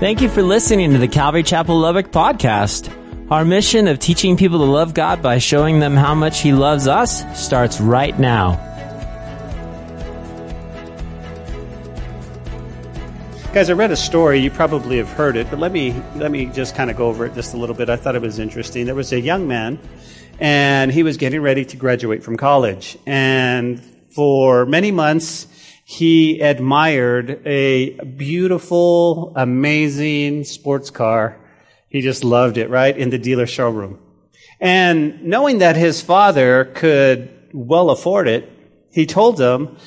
Thank you for listening to the Calvary Chapel Lubbock podcast. Our mission of teaching people to love God by showing them how much He loves us starts right now. Guys, I read a story. You probably have heard it, but let me let me just kind of go over it just a little bit. I thought it was interesting. There was a young man, and he was getting ready to graduate from college, and for many months he admired a beautiful, amazing sports car. He just loved it, right? In the dealer showroom. And knowing that his father could well afford it, he told him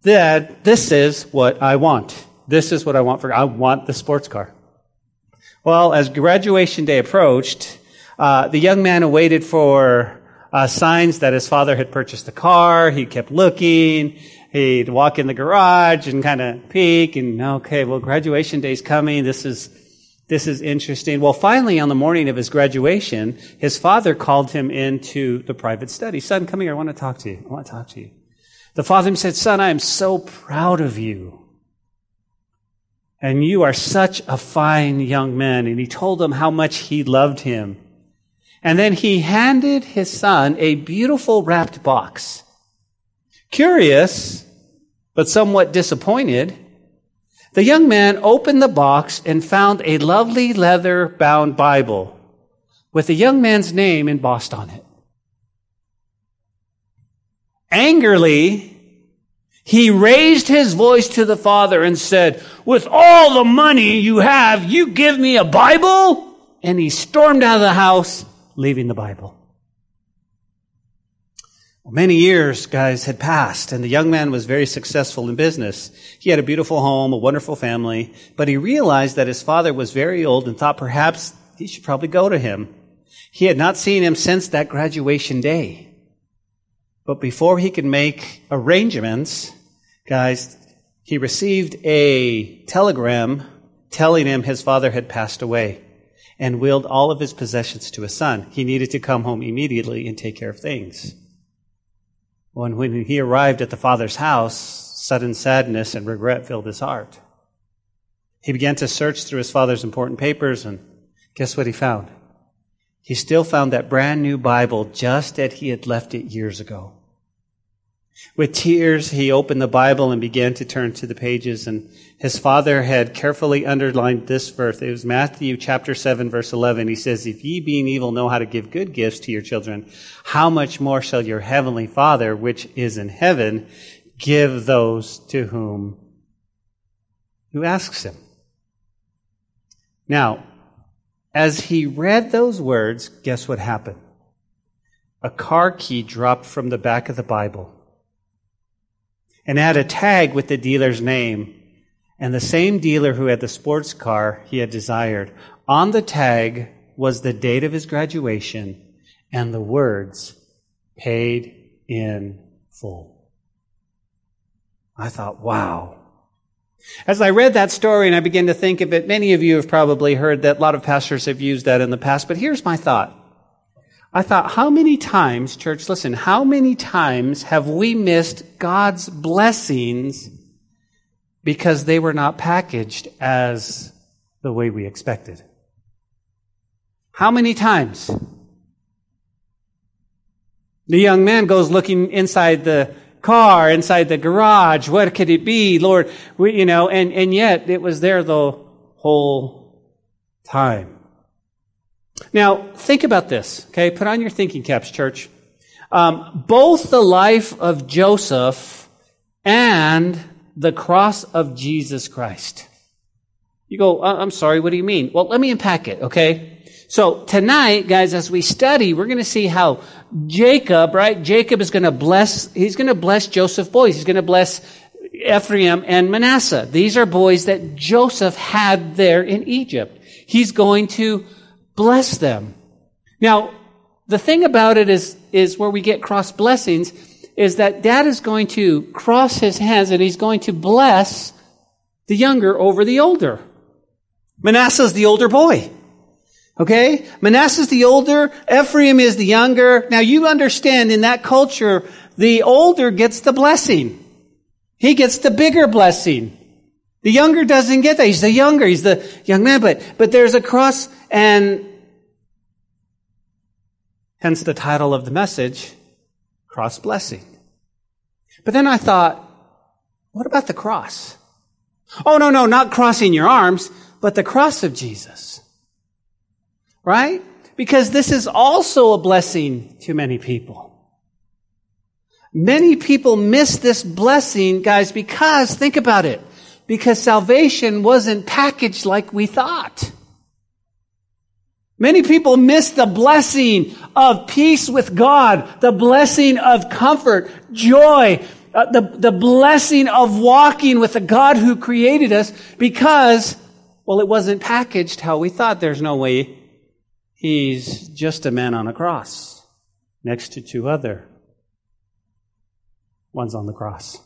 that this is what I want. This is what I want for, I want the sports car. Well, as graduation day approached, uh, the young man awaited for uh, signs that his father had purchased the car. He kept looking he'd walk in the garage and kind of peek and okay, well, graduation day's coming. This is this is interesting. Well, finally, on the morning of his graduation, his father called him into the private study. Son, come here. I want to talk to you. I want to talk to you. The father said, Son, I am so proud of you. And you are such a fine young man. And he told him how much he loved him. And then he handed his son a beautiful wrapped box. Curious, but somewhat disappointed, the young man opened the box and found a lovely leather bound Bible with the young man's name embossed on it. Angrily, he raised his voice to the father and said, with all the money you have, you give me a Bible? And he stormed out of the house, leaving the Bible. Many years, guys, had passed, and the young man was very successful in business. He had a beautiful home, a wonderful family, but he realized that his father was very old and thought perhaps he should probably go to him. He had not seen him since that graduation day. But before he could make arrangements, guys, he received a telegram telling him his father had passed away and willed all of his possessions to his son. He needed to come home immediately and take care of things. When, when he arrived at the father's house, sudden sadness and regret filled his heart. He began to search through his father's important papers, and guess what he found? He still found that brand new Bible just as he had left it years ago. With tears, he opened the Bible and began to turn to the pages. And his father had carefully underlined this verse. It was Matthew chapter 7, verse 11. He says, If ye being evil know how to give good gifts to your children, how much more shall your heavenly Father, which is in heaven, give those to whom who asks him? Now, as he read those words, guess what happened? A car key dropped from the back of the Bible and had a tag with the dealer's name. And the same dealer who had the sports car he had desired. On the tag was the date of his graduation and the words, paid in full. I thought, wow. As I read that story and I began to think of it, many of you have probably heard that a lot of pastors have used that in the past, but here's my thought. I thought, how many times, church, listen, how many times have we missed God's blessings because they were not packaged as the way we expected? How many times? The young man goes looking inside the car, inside the garage. What could it be? Lord, we, you know, and, and yet it was there the whole time. Now, think about this, okay? Put on your thinking caps, church. Um, both the life of Joseph and the cross of Jesus Christ. You go, uh, I'm sorry, what do you mean? Well, let me unpack it, okay? So tonight, guys, as we study, we're going to see how Jacob, right? Jacob is going to bless, he's going to bless Joseph's boys. He's going to bless Ephraim and Manasseh. These are boys that Joseph had there in Egypt. He's going to bless them. Now, the thing about it is, is where we get cross blessings is that dad is going to cross his hands and he's going to bless the younger over the older. Manasseh's the older boy. Okay? Manasseh's the older, Ephraim is the younger. Now you understand in that culture, the older gets the blessing. He gets the bigger blessing. The younger doesn't get that. He's the younger. He's the young man. But, but there's a cross and hence the title of the message, Cross Blessing. But then I thought, what about the cross? Oh, no, no, not crossing your arms, but the cross of Jesus. Right? Because this is also a blessing to many people. Many people miss this blessing, guys, because, think about it, because salvation wasn't packaged like we thought. Many people miss the blessing of peace with God, the blessing of comfort, joy, uh, the, the blessing of walking with the God who created us because, well, it wasn't packaged how we thought. There's no way he's just a man on a cross next to two other ones on the cross.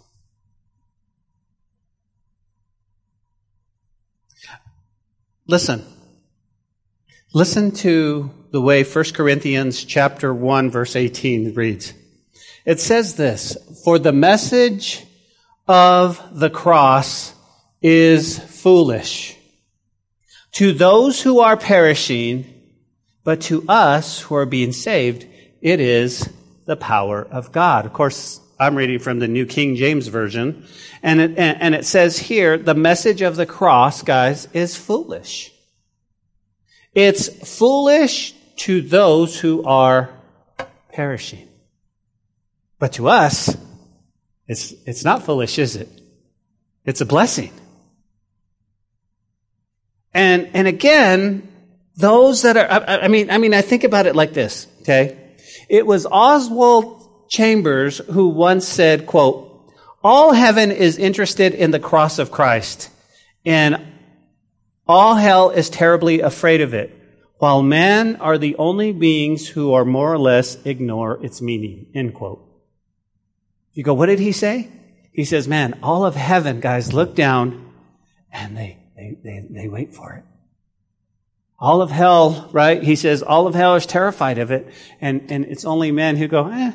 Listen. Listen to the way 1 Corinthians chapter 1 verse 18 reads. It says this, for the message of the cross is foolish to those who are perishing, but to us who are being saved, it is the power of God. Of course, I'm reading from the New King James Version, and it, and it says here, the message of the cross, guys, is foolish. It's foolish to those who are perishing. But to us, it's, it's not foolish, is it? It's a blessing. And, and again, those that are, I, I mean, I mean, I think about it like this, okay? It was Oswald Chambers who once said, quote, all heaven is interested in the cross of Christ, and all hell is terribly afraid of it, while men are the only beings who are more or less ignore its meaning, end quote. You go, what did he say? He says, man, all of heaven, guys, look down and they, they, they, they wait for it. All of hell, right? He says, all of hell is terrified of it. And, and it's only men who go, eh,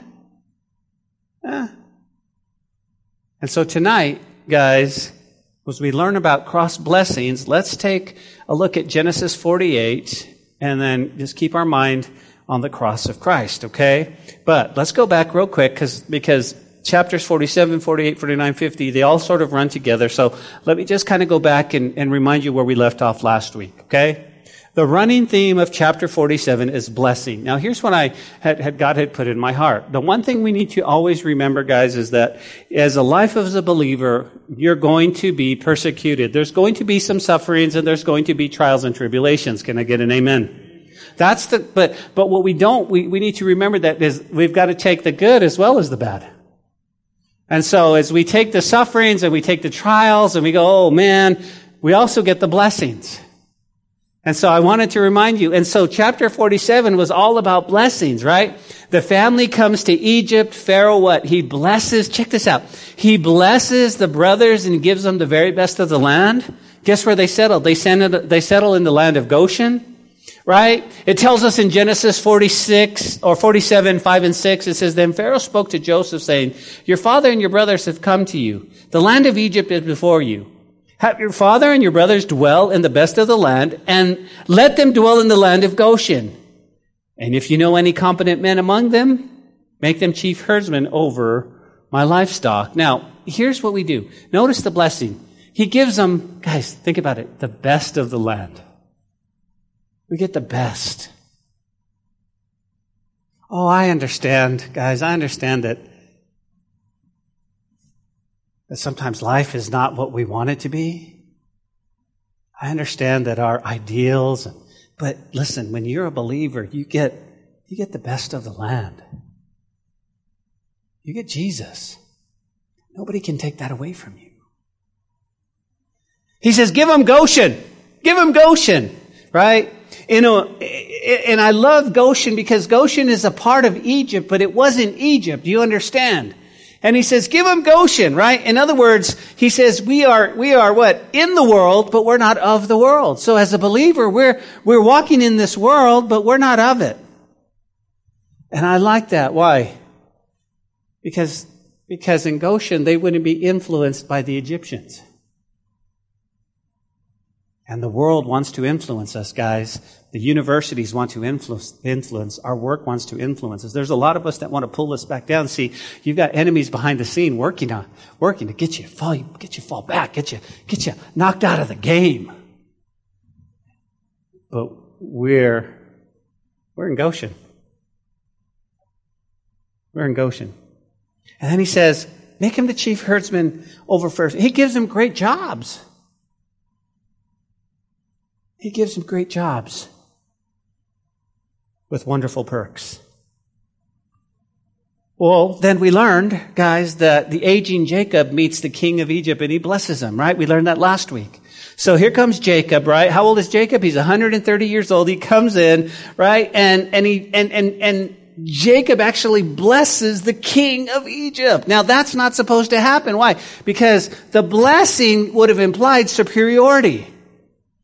eh. And so tonight, guys, as we learn about cross blessings, let's take a look at Genesis 48 and then just keep our mind on the cross of Christ, okay? But let's go back real quick because, because chapters 47, 48, 49, 50, they all sort of run together. So let me just kind of go back and, and remind you where we left off last week, okay? The running theme of chapter 47 is blessing. Now, here's what I had, had, God had put in my heart. The one thing we need to always remember, guys, is that as a life as a believer, you're going to be persecuted. There's going to be some sufferings and there's going to be trials and tribulations. Can I get an amen? That's the, but, but what we don't, we, we need to remember that is we've got to take the good as well as the bad. And so as we take the sufferings and we take the trials and we go, oh man, we also get the blessings. And so I wanted to remind you. And so chapter 47 was all about blessings, right? The family comes to Egypt. Pharaoh what? He blesses, check this out. He blesses the brothers and gives them the very best of the land. Guess where they settled? They, settled, they settle in the land of Goshen right? It tells us in Genesis 46 or 47, 5 and 6, it says, Then Pharaoh spoke to Joseph saying, Your father and your brothers have come to you. The land of Egypt is before you. Have your father and your brothers dwell in the best of the land and let them dwell in the land of Goshen. And if you know any competent men among them, make them chief herdsmen over my livestock. Now, here's what we do. Notice the blessing. He gives them, guys, think about it, the best of the land. We get the best. Oh, I understand, guys. I understand that, that sometimes life is not what we want it to be. I understand that our ideals, but listen, when you're a believer, you get, you get the best of the land. You get Jesus. Nobody can take that away from you. He says, give them Goshen. Give them Goshen, right? You know, and I love Goshen because Goshen is a part of Egypt, but it wasn't Egypt. You understand? And he says, give them Goshen, right? In other words, he says, we are, we are what? In the world, but we're not of the world. So as a believer, we're, we're walking in this world, but we're not of it. And I like that. Why? Because, because in Goshen, they wouldn't be influenced by the Egyptians. And the world wants to influence us, guys. The universities want to influence, influence. Our work wants to influence us. There's a lot of us that want to pull us back down. See, you've got enemies behind the scene working on, working to get you fall, get you fall back, get you, get you knocked out of the game. But we're, we're in Goshen. We're in Goshen. And then he says, make him the chief herdsman over first. He gives him great jobs. He gives him great jobs with wonderful perks. Well, then we learned, guys, that the aging Jacob meets the king of Egypt and he blesses him, right? We learned that last week. So here comes Jacob, right? How old is Jacob? He's 130 years old. He comes in, right? And, and he, and, and, and Jacob actually blesses the king of Egypt. Now that's not supposed to happen. Why? Because the blessing would have implied superiority.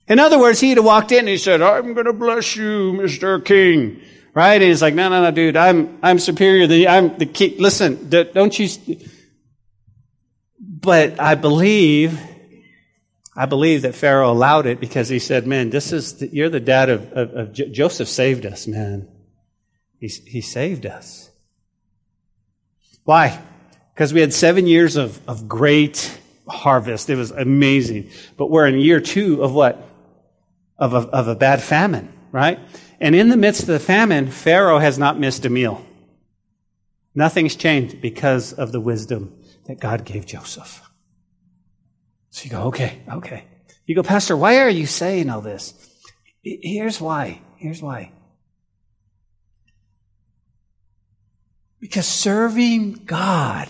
In other words, he'd have walked in and he said, I'm going to bless you, Mr. King. Right? And he's like, no, no, no, dude, I'm, I'm superior. I'm the king. Listen, don't you, but I believe, I believe that Pharaoh allowed it because he said, man, this is, the, you're the dad of, of, of Joseph saved us, man. He, he saved us. Why? Because we had seven years of, of great harvest. It was amazing. But we're in year two of what? Of a, of a bad famine, right? And in the midst of the famine, Pharaoh has not missed a meal. Nothing's changed because of the wisdom that God gave Joseph. So you go, okay, okay. You go, Pastor, why are you saying all this? Here's why. Here's why. Because serving God,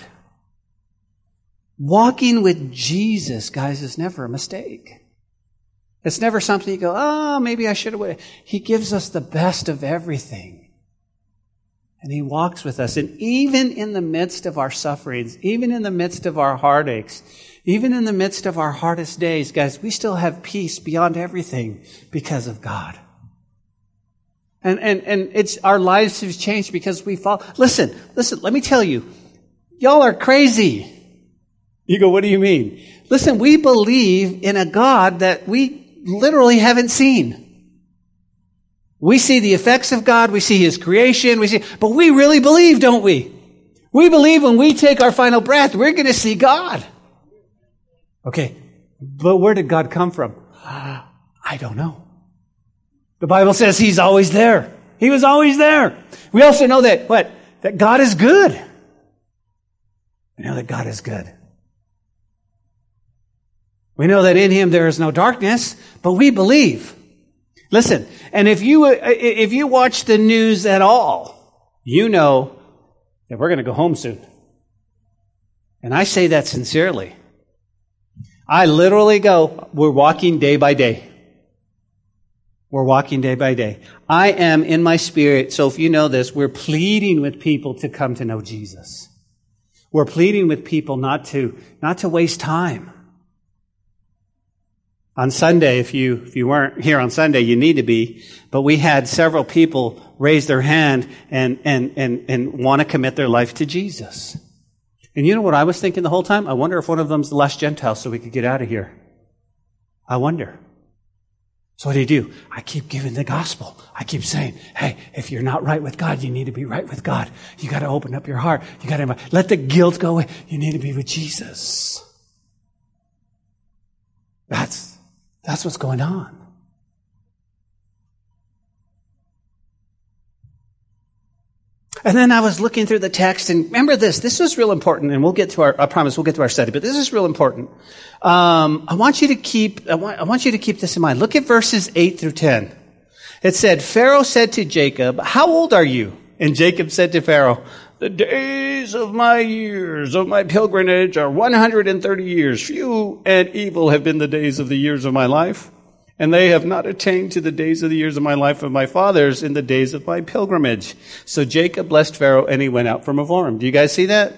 walking with Jesus, guys, is never a mistake. It's never something you go, oh, maybe I should have. He gives us the best of everything. And He walks with us. And even in the midst of our sufferings, even in the midst of our heartaches, even in the midst of our hardest days, guys, we still have peace beyond everything because of God. And, and, and it's, our lives have changed because we fall. Listen, listen, let me tell you, y'all are crazy. You go, what do you mean? Listen, we believe in a God that we literally haven't seen. We see the effects of God, we see His creation, we see, but we really believe, don't we? We believe when we take our final breath, we're going to see God. Okay, but where did God come from? I don't know. The Bible says he's always there. He was always there. We also know that, what? That God is good. We know that God is good. We know that in him there is no darkness, but we believe. Listen, and if you, uh, if you watch the news at all, you know that we're going to go home soon. And I say that sincerely. I literally go, we're walking day by day. We're walking day by day. I am in my spirit, so if you know this, we're pleading with people to come to know Jesus. We're pleading with people not to, not to waste time. On Sunday, if you, if you weren't here on Sunday, you need to be, but we had several people raise their hand and, and, and, and want to commit their life to Jesus. And you know what I was thinking the whole time? I wonder if one of them's the last Gentile so we could get out of here. I wonder. So what do you do? I keep giving the gospel. I keep saying, hey, if you're not right with God, you need to be right with God. You got to open up your heart. You got to let the guilt go away. You need to be with Jesus. That's, that's what's going on. And then I was looking through the text, and remember this. This is real important, and we'll get to our. I promise we'll get to our study, but this is real important. Um, I want you to keep. I want, I want you to keep this in mind. Look at verses eight through ten. It said, Pharaoh said to Jacob, "How old are you?" And Jacob said to Pharaoh, "The days of my years of my pilgrimage are one hundred and thirty years. Few and evil have been the days of the years of my life." and they have not attained to the days of the years of my life of my fathers in the days of my pilgrimage. So Jacob blessed Pharaoh and he went out from before. Do you guys see that?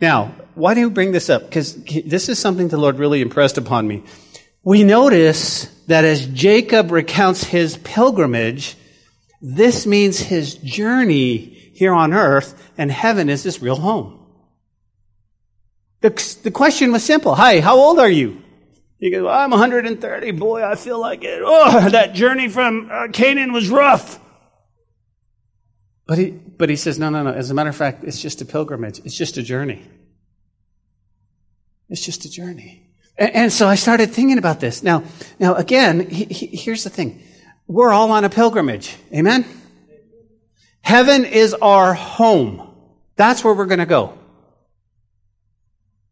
Now, why do you bring this up? Because this is something the Lord really impressed upon me. We notice that as Jacob recounts his pilgrimage, this means his journey here on earth and heaven is his real home. The, the question was simple. Hi, how old are you? He goes, I'm 130. Boy, I feel like it. Oh, that journey from uh, Canaan was rough. But he, but he says, no, no, no. As a matter of fact, it's just a pilgrimage. It's just a journey. It's just a journey. And, and so I started thinking about this. Now, now again, he, he, here's the thing. We're all on a pilgrimage. Amen? Heaven is our home. That's where we're going to go.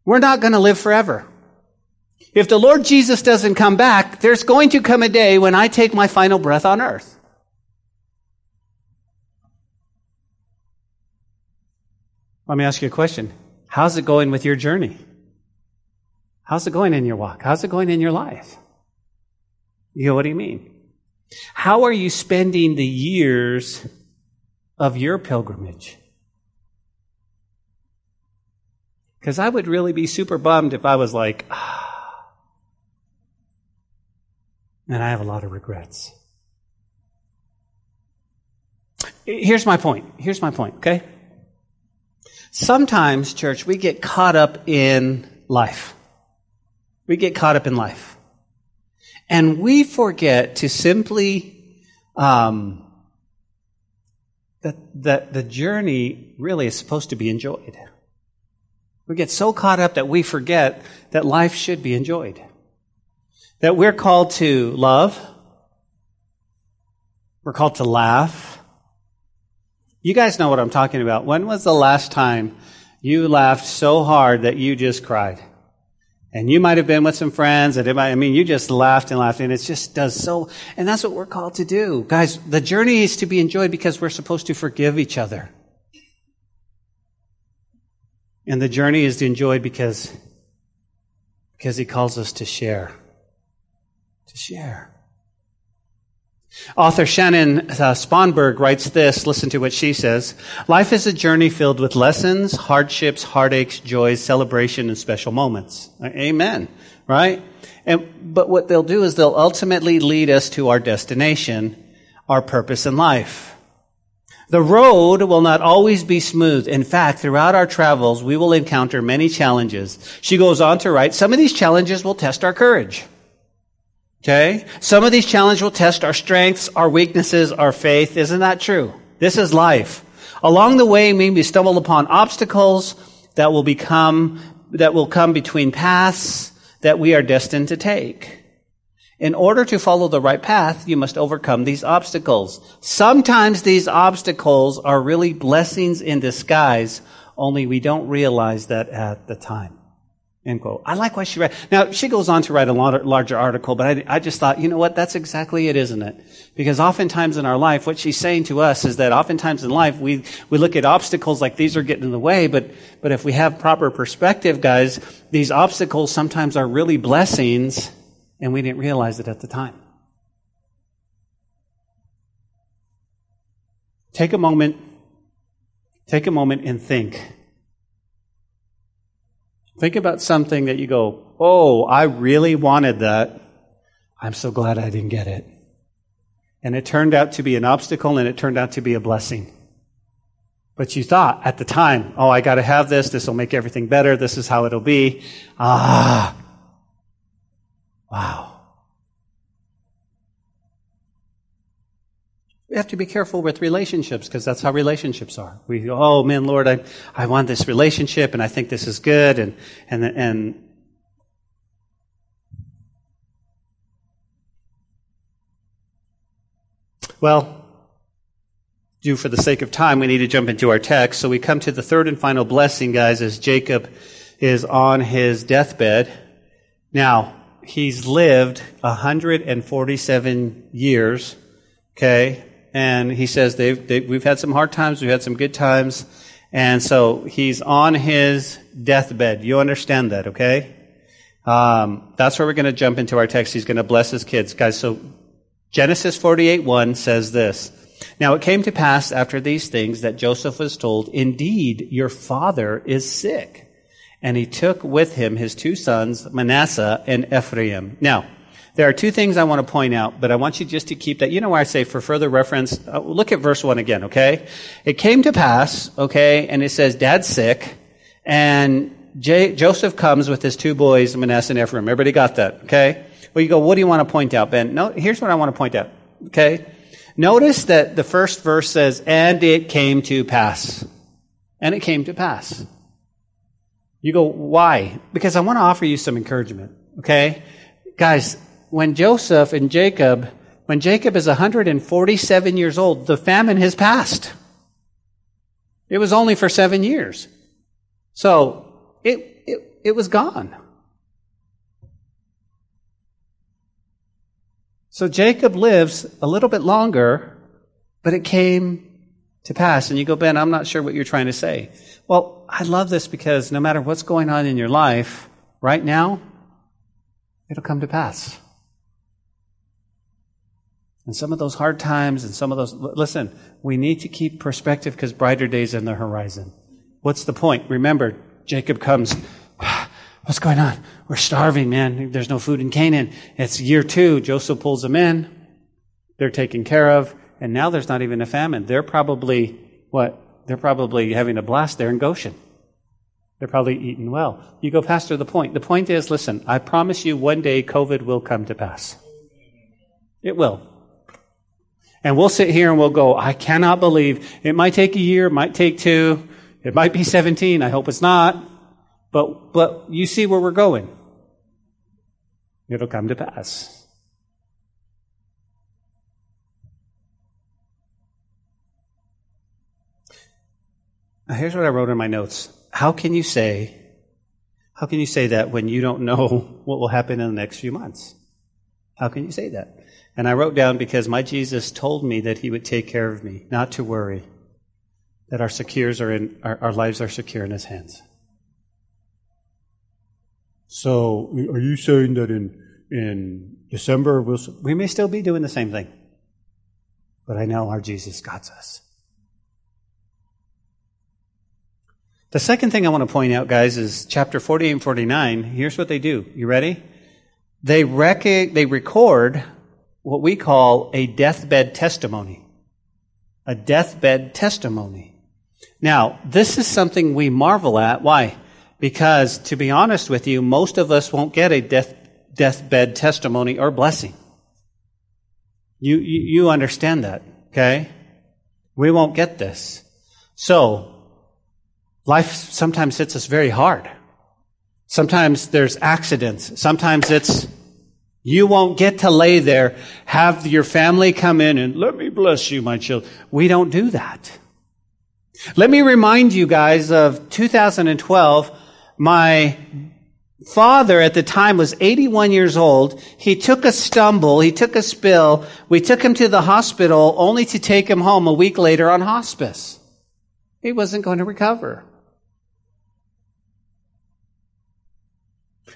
We're not going to live forever. If the Lord Jesus doesn't come back, there's going to come a day when I take my final breath on earth. Let me ask you a question. How's it going with your journey? How's it going in your walk? How's it going in your life? You know what do you mean? How are you spending the years of your pilgrimage? Because I would really be super bummed if I was like, ah, and I have a lot of regrets. Here's my point. Here's my point, okay? Sometimes, church, we get caught up in life. We get caught up in life. And we forget to simply, um, that, that the journey really is supposed to be enjoyed. We get so caught up that we forget that life should be enjoyed. That we're called to love. We're called to laugh. You guys know what I'm talking about. When was the last time you laughed so hard that you just cried? And you might have been with some friends, and it might, I mean, you just laughed and laughed, and it just does so. And that's what we're called to do, guys. The journey is to be enjoyed because we're supposed to forgive each other, and the journey is to enjoy because because He calls us to share, to share. Author Shannon uh, Sponberg writes this. Listen to what she says. Life is a journey filled with lessons, hardships, heartaches, joys, celebration, and special moments. Amen. Right? And, but what they'll do is they'll ultimately lead us to our destination, our purpose in life. The road will not always be smooth. In fact, throughout our travels, we will encounter many challenges. She goes on to write, some of these challenges will test our courage. Okay? Some of these challenges will test our strengths, our weaknesses, our faith. Isn't that true? This is life. Along the way, we stumble upon obstacles that will become, that will come between paths that we are destined to take. In order to follow the right path, you must overcome these obstacles. Sometimes these obstacles are really blessings in disguise, only we don't realize that at the time. End quote. I like what she read. Now, she goes on to write a larger article, but I, I, just thought, you know what? That's exactly it, isn't it? Because oftentimes in our life, what she's saying to us is that oftentimes in life, we, we look at obstacles like these are getting in the way, but, but if we have proper perspective, guys, these obstacles sometimes are really blessings, and we didn't realize it at the time. Take a moment, take a moment and think. Think about something that you go, oh, I really wanted that. I'm so glad I didn't get it. And it turned out to be an obstacle and it turned out to be a blessing. But you thought at the time, oh, I got to have this. This will make everything better. This is how it'll be. Ah. Wow. We have to be careful with relationships because that's how relationships are. We, oh man, Lord, I, I want this relationship and I think this is good and, and, and, well, due for the sake of time, we need to jump into our text. So we come to the third and final blessing, guys, as Jacob is on his deathbed. Now, he's lived 147 years, okay? And he says they've, they, we've had some hard times, we've had some good times, and so he's on his deathbed. You understand that, okay? Um, that's where we're going to jump into our text. He's going to bless his kids, guys. So Genesis 48 1 says this. Now it came to pass after these things that Joseph was told, Indeed, your father is sick. And he took with him his two sons, Manasseh and Ephraim. Now, there are two things I want to point out, but I want you just to keep that. You know where I say for further reference, uh, look at verse 1 again, okay? It came to pass, okay, and it says, Dad's sick, and J- Joseph comes with his two boys, Manasseh and Ephraim. Everybody got that, okay? Well, you go, what do you want to point out, Ben? No, here's what I want to point out, okay? Notice that the first verse says, and it came to pass. And it came to pass. You go, why? Because I want to offer you some encouragement, okay? Guys, when Joseph and Jacob, when Jacob is 147 years old, the famine has passed. It was only for seven years. So, it, it, it was gone. So Jacob lives a little bit longer, but it came to pass. And you go, Ben, I'm not sure what you're trying to say. Well, I love this because no matter what's going on in your life right now, it'll come to pass. And some of those hard times and some of those, listen, we need to keep perspective because brighter days in the horizon. What's the point? Remember, Jacob comes, what's going on? We're starving, man. There's no food in Canaan. It's year two. Joseph pulls them in. They're taken care of. And now there's not even a famine. They're probably, what? They're probably having a blast there in Goshen. They're probably eating well. You go past the point. The point is, listen, I promise you one day COVID will come to pass. It will. And we'll sit here and we'll go, I cannot believe it might take a year, it might take two, it might be 17. I hope it's not. But, but you see where we're going. It'll come to pass. Now here's what I wrote in my notes. How can you say, how can you say that when you don't know what will happen in the next few months? How can you say that? And I wrote down because my Jesus told me that he would take care of me, not to worry, that our secures are in, our, our lives are secure in his hands. So, are you saying that in, in December we'll, we may still be doing the same thing? But I know our Jesus got us. The second thing I want to point out, guys, is chapter 48 and 49. Here's what they do. You ready? They, rec- they record what we call a deathbed testimony. A deathbed testimony. Now, this is something we marvel at. Why? Because, to be honest with you, most of us won't get a death, deathbed testimony or blessing. You, you, you understand that, okay? We won't get this. So, life sometimes hits us very hard. Sometimes there's accidents. Sometimes it's you won't get to lay there, have your family come in and let me bless you, my children. We don't do that. Let me remind you guys of 2012. My father at the time was 81 years old. He took a stumble. He took a spill. We took him to the hospital only to take him home a week later on hospice. He wasn't going to recover.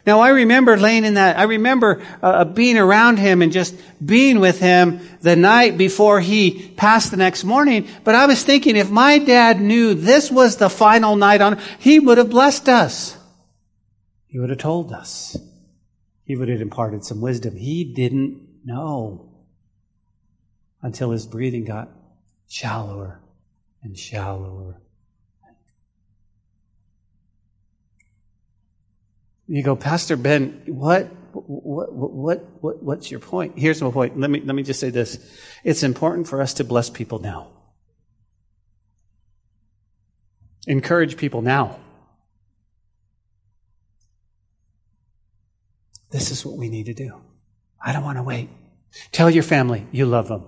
Now I remember laying in that, I remember uh, being around him and just being with him the night before he passed the next morning. But I was thinking if my dad knew this was the final night on, he would have blessed us. He would have told us. He would have imparted some wisdom. He didn't know until his breathing got shallower and shallower You go, Pastor Ben, what, what, what, what, what's your point? Here's my point. Let me, let me just say this. It's important for us to bless people now. Encourage people now. This is what we need to do. I don't want to wait. Tell your family you love them.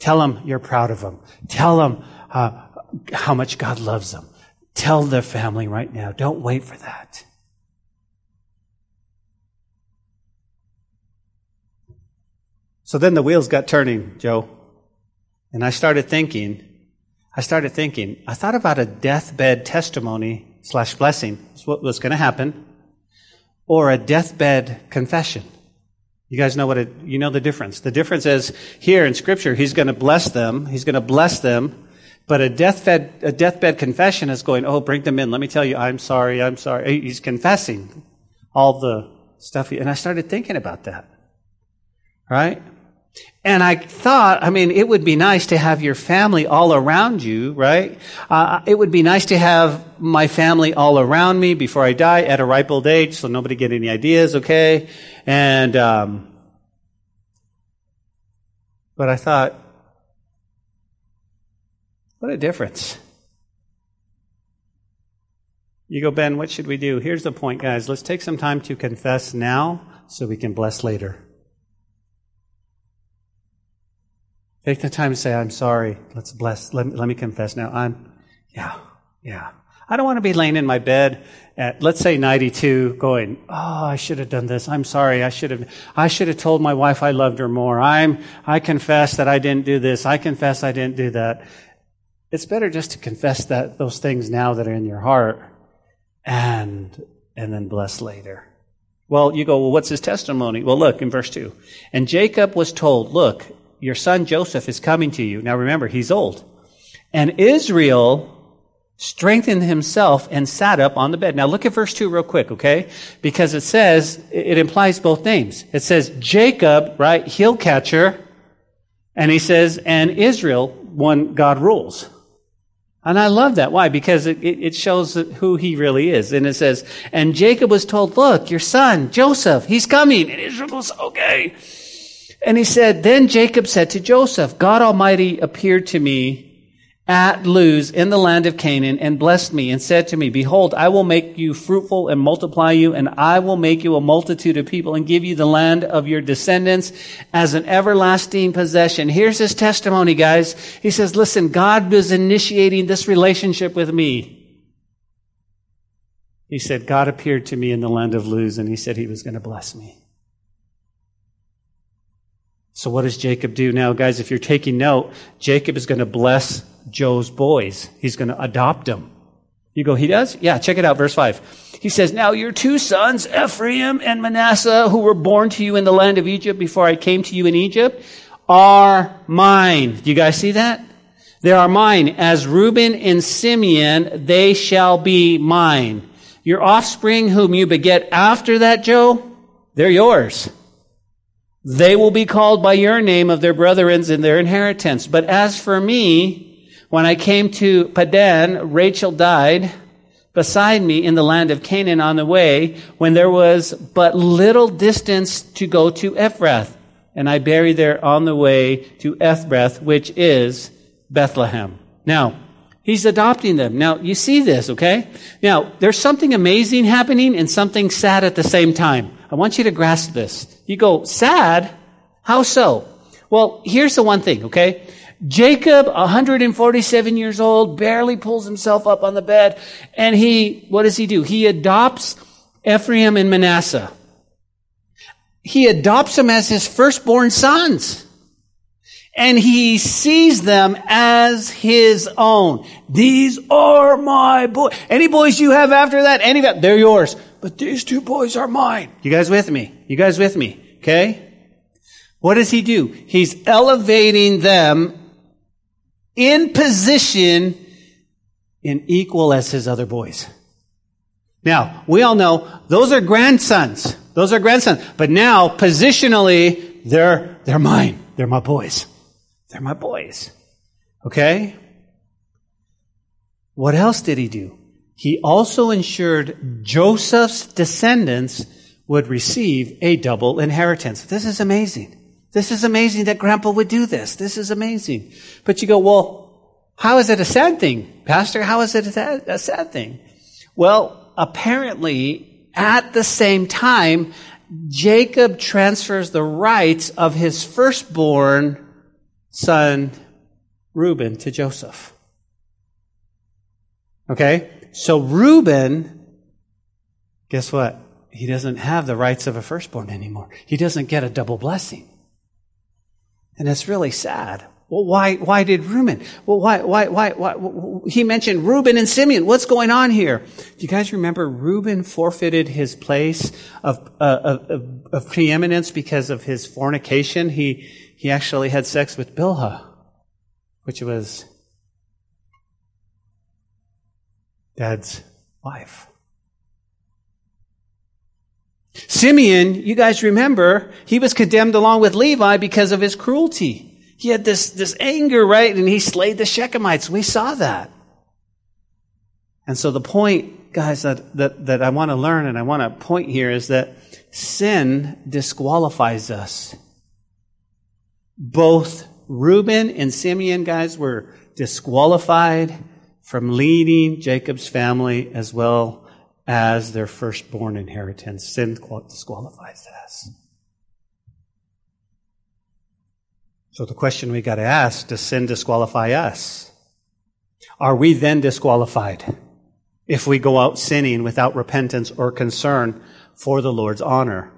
Tell them you're proud of them. Tell them uh, how much God loves them. Tell their family right now. Don't wait for that. So then the wheels got turning, Joe. And I started thinking, I started thinking, I thought about a deathbed testimony slash blessing. That's what was going to happen. Or a deathbed confession. You guys know what it, you know the difference. The difference is here in scripture, he's going to bless them. He's going to bless them. But a deathbed, a deathbed confession is going, oh, bring them in. Let me tell you, I'm sorry, I'm sorry. He's confessing all the stuff. And I started thinking about that. Right? And I thought, I mean, it would be nice to have your family all around you, right? Uh, it would be nice to have my family all around me before I die at a ripe old age, so nobody get any ideas, okay? And, um, but I thought, what a difference. You go, Ben, what should we do? Here's the point, guys. Let's take some time to confess now so we can bless later. Take the time to say, I'm sorry. Let's bless. Let me, let me confess now. I'm, yeah, yeah. I don't want to be laying in my bed at, let's say 92 going, oh, I should have done this. I'm sorry. I should have, I should have told my wife I loved her more. I'm, I confess that I didn't do this. I confess I didn't do that. It's better just to confess that, those things now that are in your heart and, and then bless later. Well, you go, well, what's his testimony? Well, look in verse 2. And Jacob was told, look, your son Joseph is coming to you. Now remember, he's old. And Israel strengthened himself and sat up on the bed. Now look at verse 2 real quick, okay? Because it says, it implies both names. It says Jacob, right, heel catcher, and he says, and Israel, one God rules. And I love that. Why? Because it, it shows who he really is. And it says, and Jacob was told, look, your son, Joseph, he's coming. And Israel goes, okay. And he said, Then Jacob said to Joseph, God Almighty appeared to me at Luz in the land of Canaan and blessed me and said to me, Behold, I will make you fruitful and multiply you, and I will make you a multitude of people and give you the land of your descendants as an everlasting possession. Here's his testimony, guys. He says, Listen, God was initiating this relationship with me. He said, God appeared to me in the land of Luz, and he said he was going to bless me. So what does Jacob do now? Guys, if you're taking note, Jacob is going to bless Joe's boys. He's going to adopt them. You go, he does? Yeah, check it out, verse 5. He says, Now your two sons, Ephraim and Manasseh, who were born to you in the land of Egypt before I came to you in Egypt, are mine. Do you guys see that? They are mine. As Reuben and Simeon, they shall be mine. Your offspring whom you beget after that, Joe, they're yours. They will be called by your name of their brethren in their inheritance. But as for me, when I came to Padan, Rachel died beside me in the land of Canaan on the way when there was but little distance to go to Ephrath. And I buried there on the way to Ephrath, which is Bethlehem. Now, he's adopting them. Now, you see this, okay? Now, there's something amazing happening and something sad at the same time. I want you to grasp this. You go, sad? How so? Well, here's the one thing, okay? Jacob, 147 years old, barely pulls himself up on the bed, and he, what does he do? He adopts Ephraim and Manasseh. He adopts them as his firstborn sons. And he sees them as his own. These are my boys. Any boys you have after that, any they're yours but these two boys are mine. You guys with me? You guys with me? Okay? What does he do? He's elevating them in position in equal as his other boys. Now, we all know those are grandsons. Those are grandsons. But now, positionally, they're, they're mine. They're my boys. They're my boys. Okay? What else did he do? He also ensured Joseph's descendants would receive a double inheritance. This is amazing. This is amazing that grandpa would do this. This is amazing. But you go, well, how is it a sad thing? Pastor, how is it a sad thing? Well, apparently, at the same time, Jacob transfers the rights of his firstborn son, Reuben, to Joseph. Okay? So Reuben, guess what? He doesn't have the rights of a firstborn anymore. He doesn't get a double blessing. And it's really sad. Well, why, why did Reuben? Well, why, why, why, why, he mentioned Reuben and Simeon. What's going on here? Do you guys remember Reuben forfeited his place of, uh, of, of, preeminence because of his fornication? He, he actually had sex with Bilhah, which was dad's wife. Simeon, you guys remember, he was condemned along with Levi because of his cruelty. He had this, this anger, right? And he slayed the Shechemites. We saw that. And so the point, guys, that, that, that I want to learn and I want to point here is that sin disqualifies us. Both Reuben and Simeon, guys, were disqualified from leading Jacob's family as well as their firstborn inheritance. Sin disqualifies us. So the question we got to ask, does sin disqualify us? Are we then disqualified if we go out sinning without repentance or concern for the Lord's honor?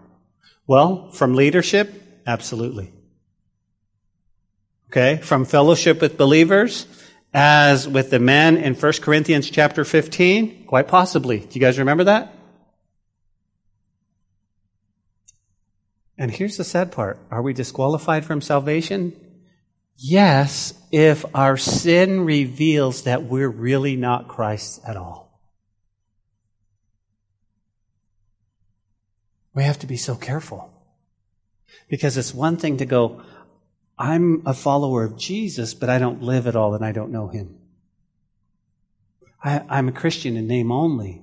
Well, from leadership, absolutely. Okay, from fellowship with believers, as with the men in 1 Corinthians chapter 15? Quite possibly. Do you guys remember that? And here's the sad part. Are we disqualified from salvation? Yes, if our sin reveals that we're really not Christ at all. We have to be so careful. Because it's one thing to go, I'm a follower of Jesus, but I don't live at all and I don't know him. I, am a Christian in name only.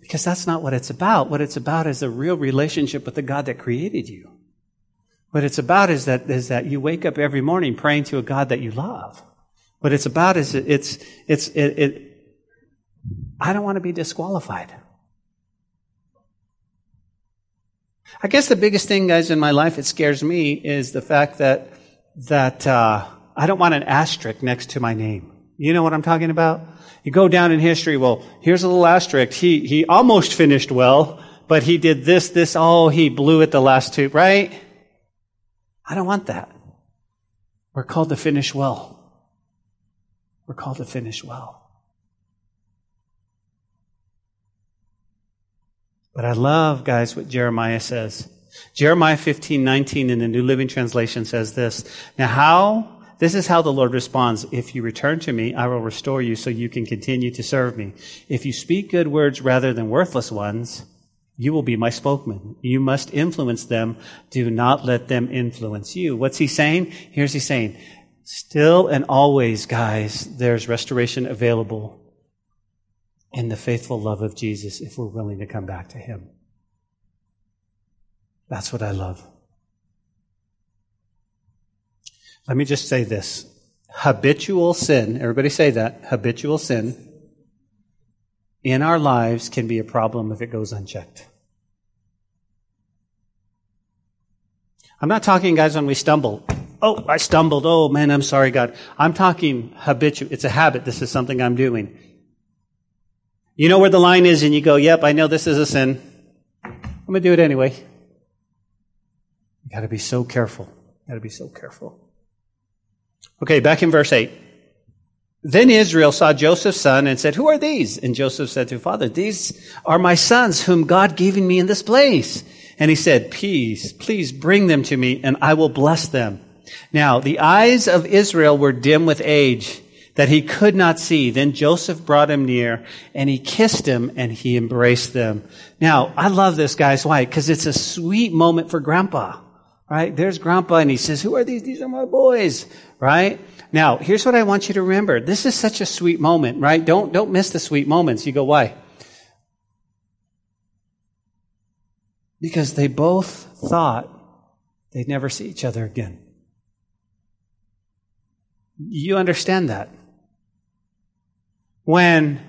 Because that's not what it's about. What it's about is a real relationship with the God that created you. What it's about is that, is that you wake up every morning praying to a God that you love. What it's about is it, it's, it's, it, it, I don't want to be disqualified. I guess the biggest thing, guys, in my life, it scares me, is the fact that, that, uh, I don't want an asterisk next to my name. You know what I'm talking about? You go down in history, well, here's a little asterisk. He, he almost finished well, but he did this, this, oh, he blew it the last two, right? I don't want that. We're called to finish well. We're called to finish well. But I love, guys, what Jeremiah says. Jeremiah 15, 19 in the New Living Translation says this. Now how, this is how the Lord responds. If you return to me, I will restore you so you can continue to serve me. If you speak good words rather than worthless ones, you will be my spokesman. You must influence them. Do not let them influence you. What's he saying? Here's he saying, still and always, guys, there's restoration available in the faithful love of Jesus if we're willing to come back to Him. That's what I love. Let me just say this. Habitual sin, everybody say that, habitual sin in our lives can be a problem if it goes unchecked. I'm not talking, guys, when we stumble. Oh, I stumbled. Oh, man, I'm sorry, God. I'm talking habitual. It's a habit. This is something I'm doing. You know where the line is, and you go, Yep, I know this is a sin. I'm going to do it anyway. You got to be so careful. Got to be so careful. Okay, back in verse 8. Then Israel saw Joseph's son and said, Who are these? And Joseph said to father, These are my sons whom God gave me in this place. And he said, Please, please bring them to me and I will bless them. Now, the eyes of Israel were dim with age that he could not see. Then Joseph brought him near and he kissed him and he embraced them. Now, I love this, guys. Why? Because it's a sweet moment for grandpa, right? There's grandpa and he says, who are these? These are my boys, right? Now, here's what I want you to remember. This is such a sweet moment, right? Don't, don't miss the sweet moments. You go, why? Because they both thought they'd never see each other again. You understand that? When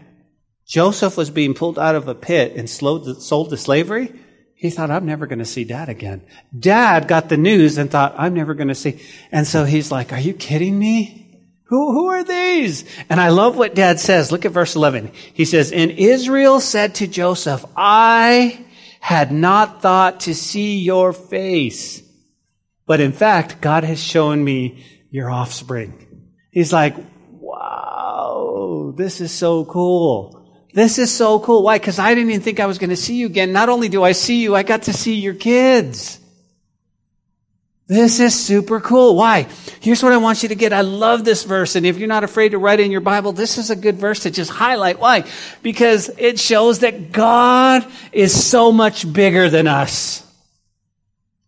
Joseph was being pulled out of a pit and sold to slavery, he thought, I'm never going to see dad again. Dad got the news and thought, I'm never going to see. And so he's like, Are you kidding me? Who, who are these? And I love what dad says. Look at verse 11. He says, And Israel said to Joseph, I had not thought to see your face. But in fact, God has shown me your offspring. He's like, this is so cool. This is so cool. Why? Because I didn't even think I was going to see you again. Not only do I see you, I got to see your kids. This is super cool. Why? Here's what I want you to get. I love this verse. And if you're not afraid to write it in your Bible, this is a good verse to just highlight. Why? Because it shows that God is so much bigger than us.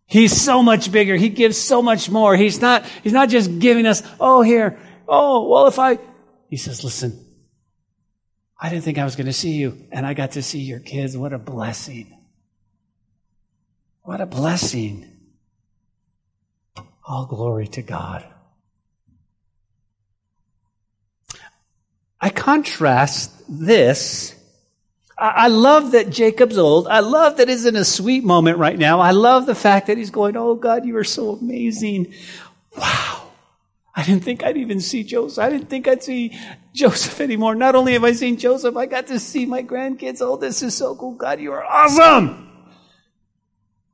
He's so much bigger. He gives so much more. He's not, he's not just giving us, oh, here, oh, well, if I, he says, listen, I didn't think I was going to see you, and I got to see your kids. What a blessing. What a blessing. All glory to God. I contrast this. I love that Jacob's old. I love that he's in a sweet moment right now. I love the fact that he's going, Oh God, you are so amazing. Wow. I didn't think I'd even see Joseph. I didn't think I'd see Joseph anymore. Not only have I seen Joseph, I got to see my grandkids. Oh, this is so cool. God, you are awesome.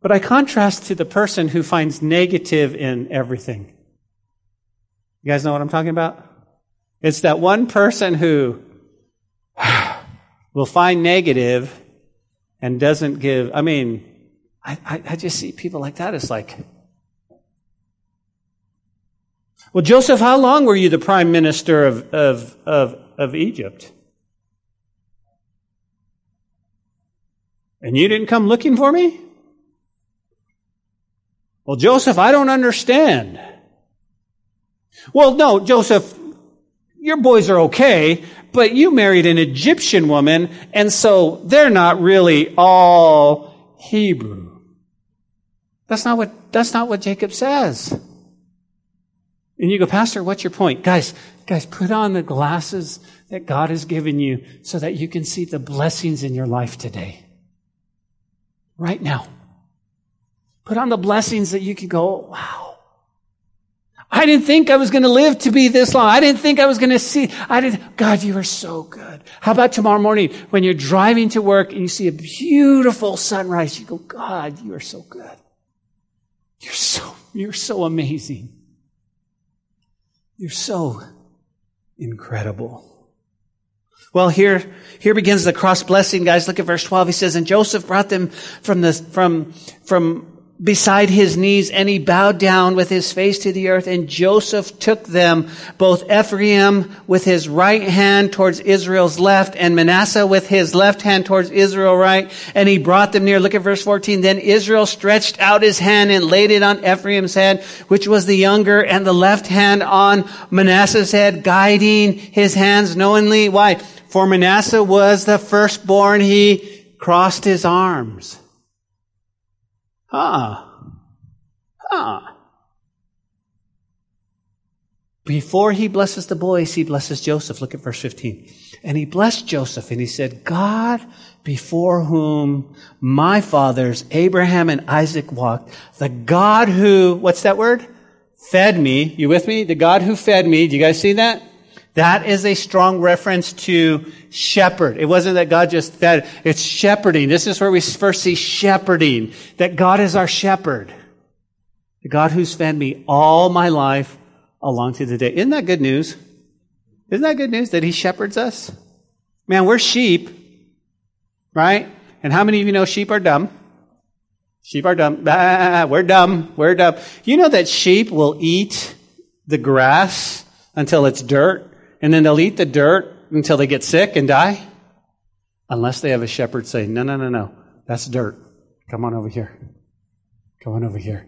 But I contrast to the person who finds negative in everything. You guys know what I'm talking about? It's that one person who will find negative and doesn't give. I mean, I, I, I just see people like that. It's like, well, Joseph, how long were you the prime minister of, of, of, of Egypt? And you didn't come looking for me? Well, Joseph, I don't understand. Well, no, Joseph, your boys are okay, but you married an Egyptian woman, and so they're not really all Hebrew. That's not what, that's not what Jacob says. And you go, Pastor, what's your point? Guys, guys, put on the glasses that God has given you so that you can see the blessings in your life today. Right now. Put on the blessings that you can go, wow. I didn't think I was going to live to be this long. I didn't think I was going to see. I didn't. God, you are so good. How about tomorrow morning when you're driving to work and you see a beautiful sunrise? You go, God, you are so good. You're so, you're so amazing. You're so incredible. Well, here, here begins the cross blessing, guys. Look at verse 12. He says, and Joseph brought them from the, from, from beside his knees and he bowed down with his face to the earth and Joseph took them, both Ephraim with his right hand towards Israel's left and Manasseh with his left hand towards Israel right and he brought them near. Look at verse 14. Then Israel stretched out his hand and laid it on Ephraim's head, which was the younger and the left hand on Manasseh's head, guiding his hands knowingly. Why? For Manasseh was the firstborn. He crossed his arms. Huh. Huh. Before he blesses the boys, he blesses Joseph. Look at verse 15. And he blessed Joseph and he said, God before whom my fathers, Abraham and Isaac walked, the God who, what's that word? Fed me. You with me? The God who fed me. Do you guys see that? That is a strong reference to shepherd. It wasn't that God just fed, it's shepherding. This is where we first see shepherding, that God is our shepherd. The God who's fed me all my life along to the day. Isn't that good news? Isn't that good news that He shepherds us? Man, we're sheep, right? And how many of you know sheep are dumb? Sheep are dumb. Ah, we're dumb. We're dumb. You know that sheep will eat the grass until it's dirt? And then they'll eat the dirt until they get sick and die? Unless they have a shepherd say, No, no, no, no, that's dirt. Come on over here. Come on over here.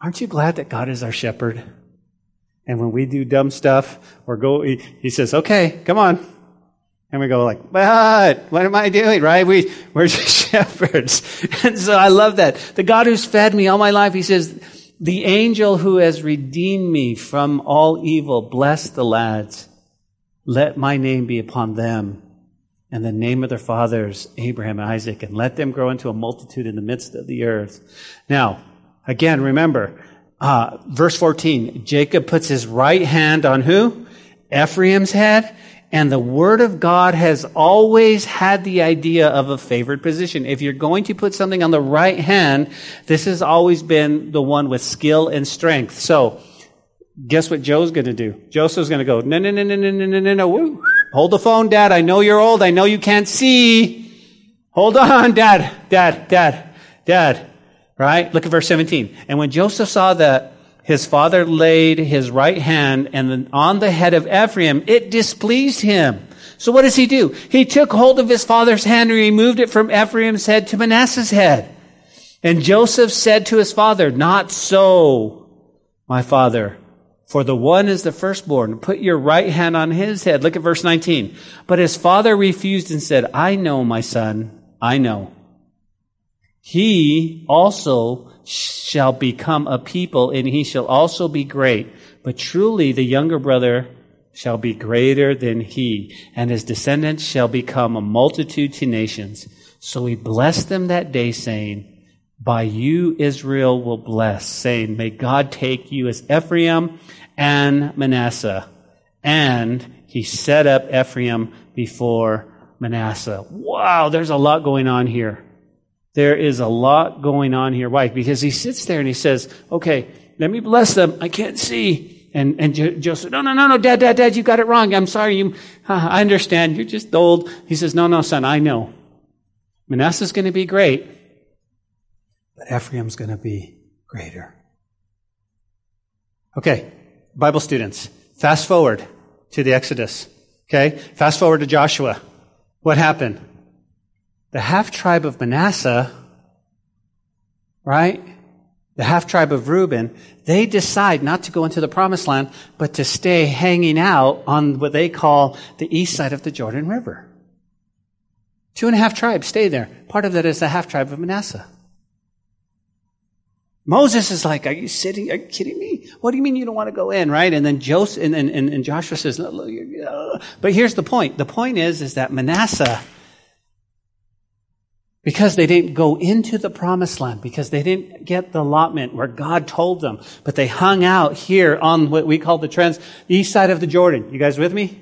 Aren't you glad that God is our shepherd? And when we do dumb stuff or go, he, he says, Okay, come on. And we go like, but what am I doing? Right? We, we're just shepherds. And so I love that. The God who's fed me all my life, he says, the angel who has redeemed me from all evil, bless the lads. Let my name be upon them and the name of their fathers, Abraham and Isaac, and let them grow into a multitude in the midst of the earth. Now, again, remember, uh, verse 14, Jacob puts his right hand on who? Ephraim's head. And the Word of God has always had the idea of a favored position. If you're going to put something on the right hand, this has always been the one with skill and strength. So, guess what Joe's going to do? Joseph's going to go, no, no, no, no, no, no, no, no, no. Hold the phone, Dad. I know you're old. I know you can't see. Hold on, Dad, Dad, Dad, Dad. Right? Look at verse 17. And when Joseph saw that his father laid his right hand and on the head of Ephraim, it displeased him. So what does he do? He took hold of his father's hand and removed it from Ephraim's head to Manasseh's head. And Joseph said to his father, Not so, my father, for the one is the firstborn. Put your right hand on his head. Look at verse 19. But his father refused and said, I know, my son, I know. He also shall become a people and he shall also be great. But truly the younger brother shall be greater than he and his descendants shall become a multitude to nations. So he blessed them that day saying, by you Israel will bless, saying, may God take you as Ephraim and Manasseh. And he set up Ephraim before Manasseh. Wow, there's a lot going on here. There is a lot going on here. Why? Because he sits there and he says, okay, let me bless them. I can't see. And, and Joseph, no, no, no, no, dad, dad, dad, you got it wrong. I'm sorry. You, I understand. You're just old. He says, no, no, son, I know. Manasseh's going to be great, but Ephraim's going to be greater. Okay, Bible students, fast forward to the Exodus. Okay, fast forward to Joshua. What happened? the half tribe of Manasseh, right? The half tribe of Reuben, they decide not to go into the promised land, but to stay hanging out on what they call the east side of the Jordan River. Two and a half tribes stay there. Part of that is the half tribe of Manasseh. Moses is like, are you sitting? Are you kidding me? What do you mean you don't want to go in, right? And then Joseph, and, and, and Joshua says, uh. but here's the point. The point is, is that Manasseh because they didn't go into the promised land, because they didn't get the allotment where God told them, but they hung out here on what we call the trans, east side of the Jordan. You guys with me?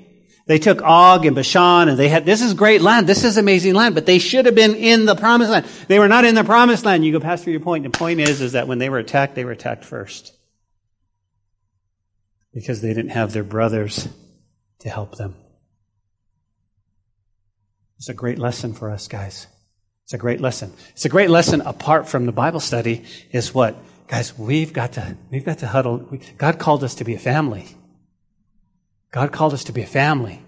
They took Og and Bashan and they had, this is great land. This is amazing land, but they should have been in the promised land. They were not in the promised land. You go past your point. The point is, is that when they were attacked, they were attacked first. Because they didn't have their brothers to help them. It's a great lesson for us, guys. It's a great lesson. It's a great lesson apart from the Bible study is what? Guys, we've got to, we've got to huddle. God called us to be a family. God called us to be a family.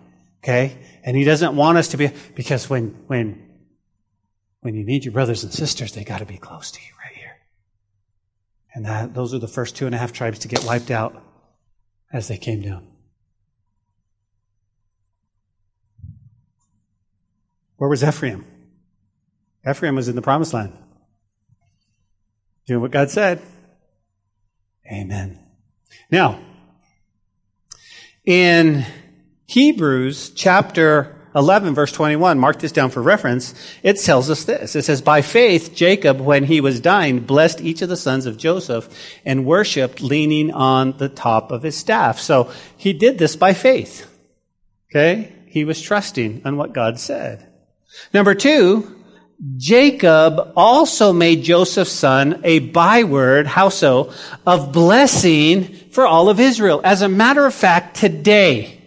Okay? And He doesn't want us to be, because when, when, when you need your brothers and sisters, they got to be close to you right here. And that, those are the first two and a half tribes to get wiped out as they came down. Where was Ephraim? Ephraim was in the promised land. Doing what God said. Amen. Now, in Hebrews chapter 11, verse 21, mark this down for reference, it tells us this. It says, By faith, Jacob, when he was dying, blessed each of the sons of Joseph and worshiped leaning on the top of his staff. So he did this by faith. Okay? He was trusting on what God said. Number two, Jacob also made Joseph's son a byword, how so, of blessing for all of Israel. As a matter of fact, today,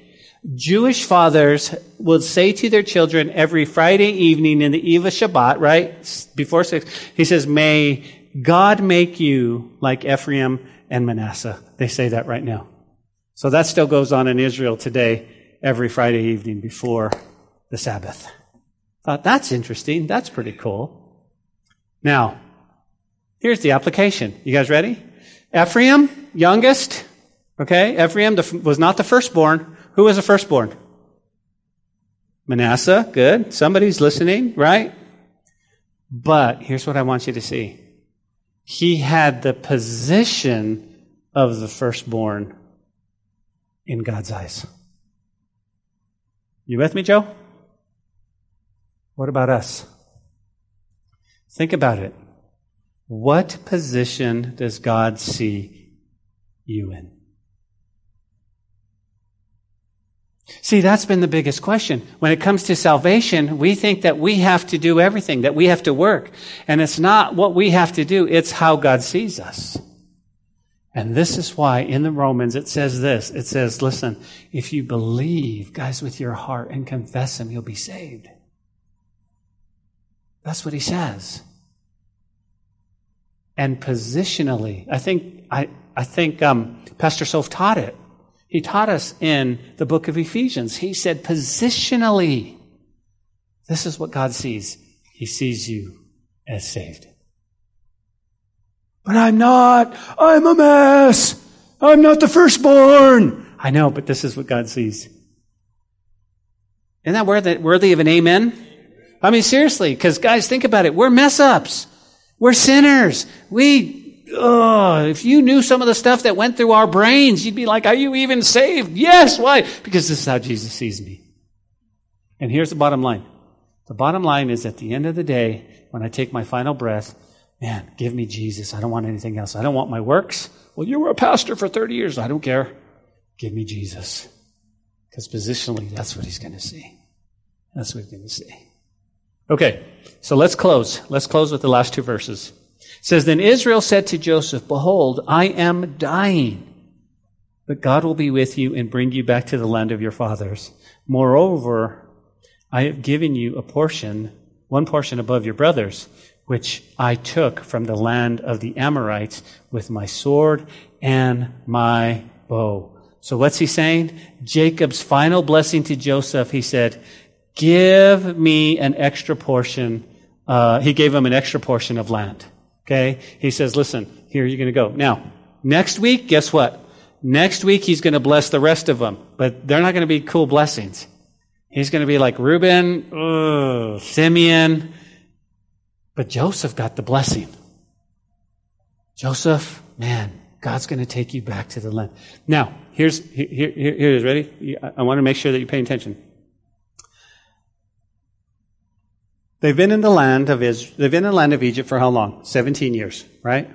Jewish fathers will say to their children every Friday evening in the eve of Shabbat, right? Before six, he says, may God make you like Ephraim and Manasseh. They say that right now. So that still goes on in Israel today, every Friday evening before the Sabbath. Thought, that's interesting. That's pretty cool. Now, here's the application. You guys ready? Ephraim, youngest. Okay, Ephraim was not the firstborn. Who was the firstborn? Manasseh, good. Somebody's listening, right? But here's what I want you to see. He had the position of the firstborn in God's eyes. You with me, Joe? What about us? Think about it. What position does God see you in? See, that's been the biggest question. When it comes to salvation, we think that we have to do everything, that we have to work. And it's not what we have to do, it's how God sees us. And this is why in the Romans it says this. It says, listen, if you believe, guys, with your heart and confess Him, you'll be saved. That's what he says. and positionally. I think, I, I think um, Pastor Soph taught it. He taught us in the book of Ephesians. He said, positionally, this is what God sees. He sees you as saved. But I'm not. I'm a mess. I'm not the firstborn. I know, but this is what God sees. Isn't that worthy, worthy of an amen? I mean, seriously, because guys, think about it. We're mess ups. We're sinners. We, oh, if you knew some of the stuff that went through our brains, you'd be like, are you even saved? Yes. Why? Because this is how Jesus sees me. And here's the bottom line. The bottom line is at the end of the day, when I take my final breath, man, give me Jesus. I don't want anything else. I don't want my works. Well, you were a pastor for 30 years. I don't care. Give me Jesus. Because positionally, that's what he's going to see. That's what he's going to see. Okay, so let's close. Let's close with the last two verses. It says, Then Israel said to Joseph, Behold, I am dying, but God will be with you and bring you back to the land of your fathers. Moreover, I have given you a portion, one portion above your brothers, which I took from the land of the Amorites with my sword and my bow. So what's he saying? Jacob's final blessing to Joseph, he said, give me an extra portion. Uh, he gave him an extra portion of land. Okay? He says, listen, here you're going to go. Now, next week, guess what? Next week, he's going to bless the rest of them, but they're not going to be cool blessings. He's going to be like Reuben, ugh, Simeon, but Joseph got the blessing. Joseph, man, God's going to take you back to the land. Now, here's, here, here, here it is. Ready? I want to make sure that you're paying attention. They've been in the land of Israel, they've been in the land of Egypt for how long? 17 years, right?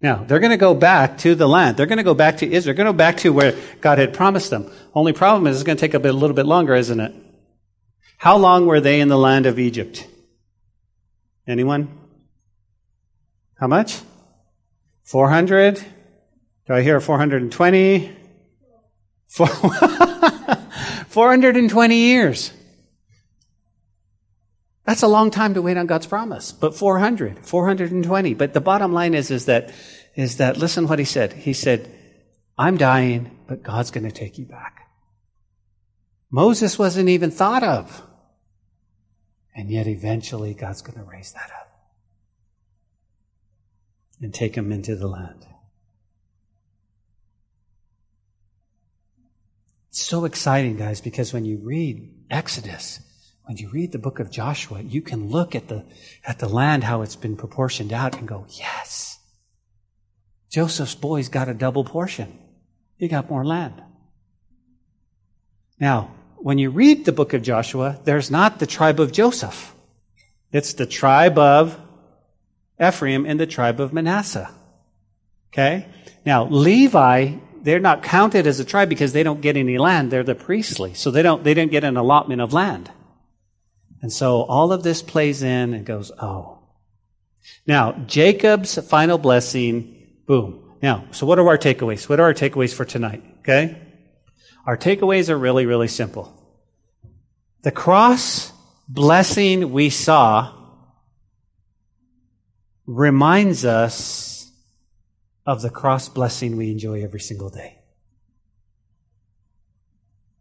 Now, they're going to go back to the land. They're going to go back to Israel. They're going to go back to where God had promised them. Only problem is it's going to take a, bit, a little bit longer, isn't it? How long were they in the land of Egypt? Anyone? How much? 400? Do I hear 420? Four 420 years. That's a long time to wait on God's promise. But 400, 420. But the bottom line is, is that, is that, listen what he said. He said, I'm dying, but God's going to take you back. Moses wasn't even thought of. And yet eventually God's going to raise that up and take him into the land. It's so exciting, guys, because when you read Exodus, when you read the book of Joshua, you can look at the, at the land, how it's been proportioned out and go, yes. Joseph's boys got a double portion. He got more land. Now, when you read the book of Joshua, there's not the tribe of Joseph. It's the tribe of Ephraim and the tribe of Manasseh. Okay? Now, Levi, they're not counted as a tribe because they don't get any land. They're the priestly. So they don't, they don't get an allotment of land. And so all of this plays in and goes, oh. Now, Jacob's final blessing, boom. Now, so what are our takeaways? What are our takeaways for tonight? Okay? Our takeaways are really, really simple. The cross blessing we saw reminds us of the cross blessing we enjoy every single day.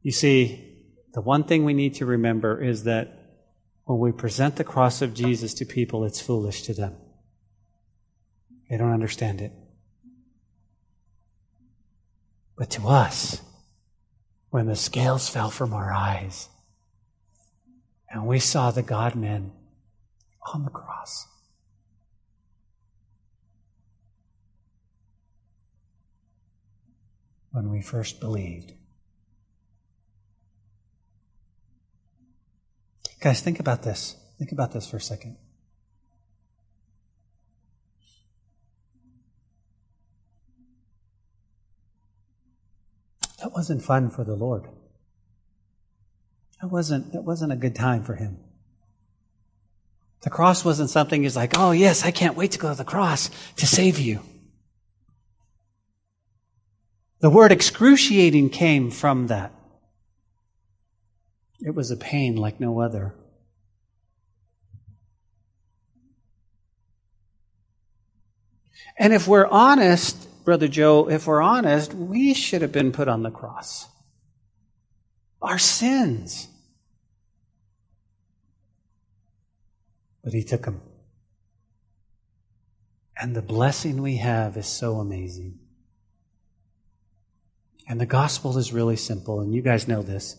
You see, the one thing we need to remember is that when we present the cross of Jesus to people, it's foolish to them. They don't understand it. But to us, when the scales fell from our eyes and we saw the God man on the cross, when we first believed, Guys, think about this. Think about this for a second. That wasn't fun for the Lord. That wasn't, that wasn't a good time for him. The cross wasn't something he's like, oh yes, I can't wait to go to the cross to save you. The word excruciating came from that. It was a pain like no other. And if we're honest, Brother Joe, if we're honest, we should have been put on the cross. Our sins. But He took them. And the blessing we have is so amazing. And the gospel is really simple, and you guys know this.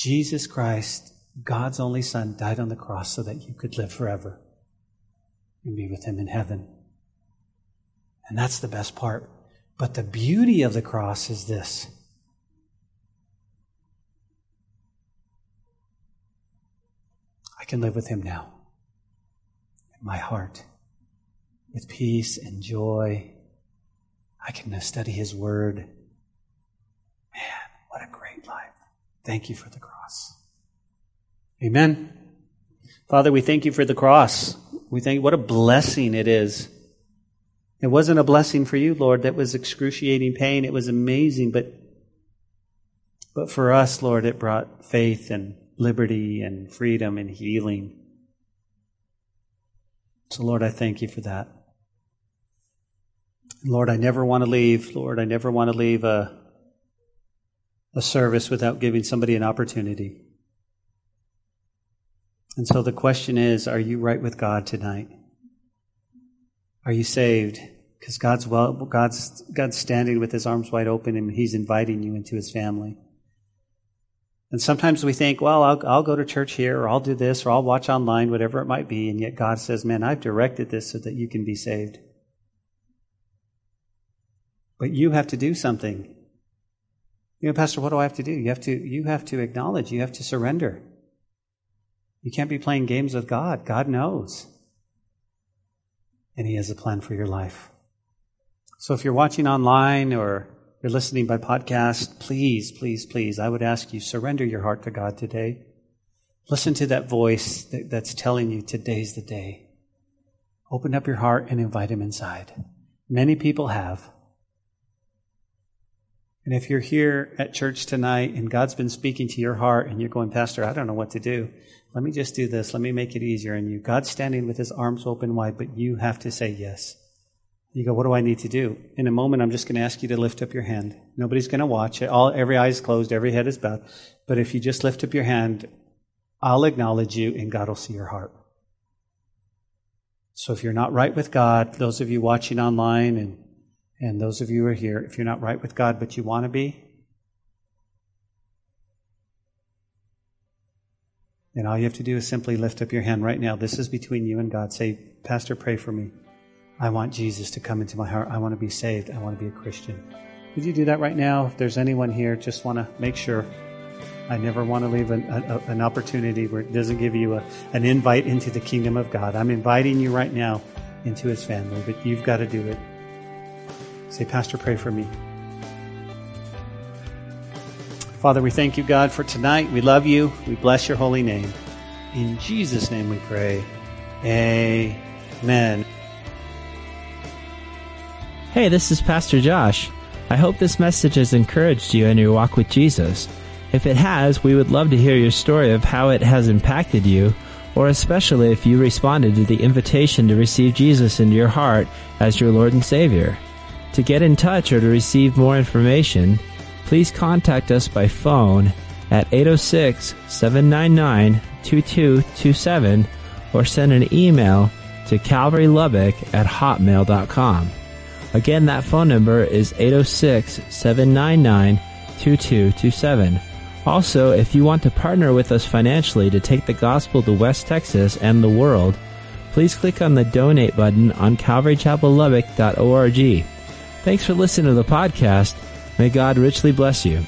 Jesus Christ, God's only Son, died on the cross so that you could live forever and be with Him in heaven. And that's the best part. But the beauty of the cross is this. I can live with Him now in my heart with peace and joy. I can study His Word. Man, what a great life. Thank you for the cross. Amen. Father, we thank you for the cross. We thank you. what a blessing it is. It wasn't a blessing for you, Lord. That was excruciating pain. It was amazing, but but for us, Lord, it brought faith and liberty and freedom and healing. So, Lord, I thank you for that. Lord, I never want to leave. Lord, I never want to leave a, a service without giving somebody an opportunity. And so the question is are you right with God tonight? Are you saved? Because God's, well, God's, God's standing with his arms wide open and he's inviting you into his family. And sometimes we think, well, I'll, I'll go to church here, or I'll do this, or I'll watch online, whatever it might be. And yet God says, man, I've directed this so that you can be saved. But you have to do something. You know, Pastor, what do I have to do? You have to, you have to acknowledge, you have to surrender. You can't be playing games with God. God knows. And He has a plan for your life. So if you're watching online or you're listening by podcast, please, please, please, I would ask you, surrender your heart to God today. Listen to that voice that, that's telling you today's the day. Open up your heart and invite Him inside. Many people have. And if you're here at church tonight and God's been speaking to your heart and you're going, Pastor, I don't know what to do. Let me just do this. Let me make it easier on you. God's standing with his arms open wide, but you have to say yes. You go, what do I need to do? In a moment, I'm just going to ask you to lift up your hand. Nobody's going to watch it. All, every eye is closed, every head is bowed. But if you just lift up your hand, I'll acknowledge you and God will see your heart. So if you're not right with God, those of you watching online and, and those of you who are here, if you're not right with God but you want to be, then all you have to do is simply lift up your hand right now. This is between you and God. Say, Pastor, pray for me. I want Jesus to come into my heart. I want to be saved. I want to be a Christian. Would you do that right now? If there's anyone here, just want to make sure. I never want to leave an, a, an opportunity where it doesn't give you a, an invite into the kingdom of God. I'm inviting you right now into his family, but you've got to do it. Say, Pastor, pray for me. Father, we thank you, God, for tonight. We love you. We bless your holy name. In Jesus' name we pray. Amen. Hey, this is Pastor Josh. I hope this message has encouraged you in your walk with Jesus. If it has, we would love to hear your story of how it has impacted you, or especially if you responded to the invitation to receive Jesus into your heart as your Lord and Savior. To get in touch or to receive more information, please contact us by phone at 806 799 2227 or send an email to calvarylubbock at hotmail.com. Again, that phone number is 806 799 2227. Also, if you want to partner with us financially to take the gospel to West Texas and the world, please click on the donate button on calvarychapellubbock.org. Thanks for listening to the podcast. May God richly bless you.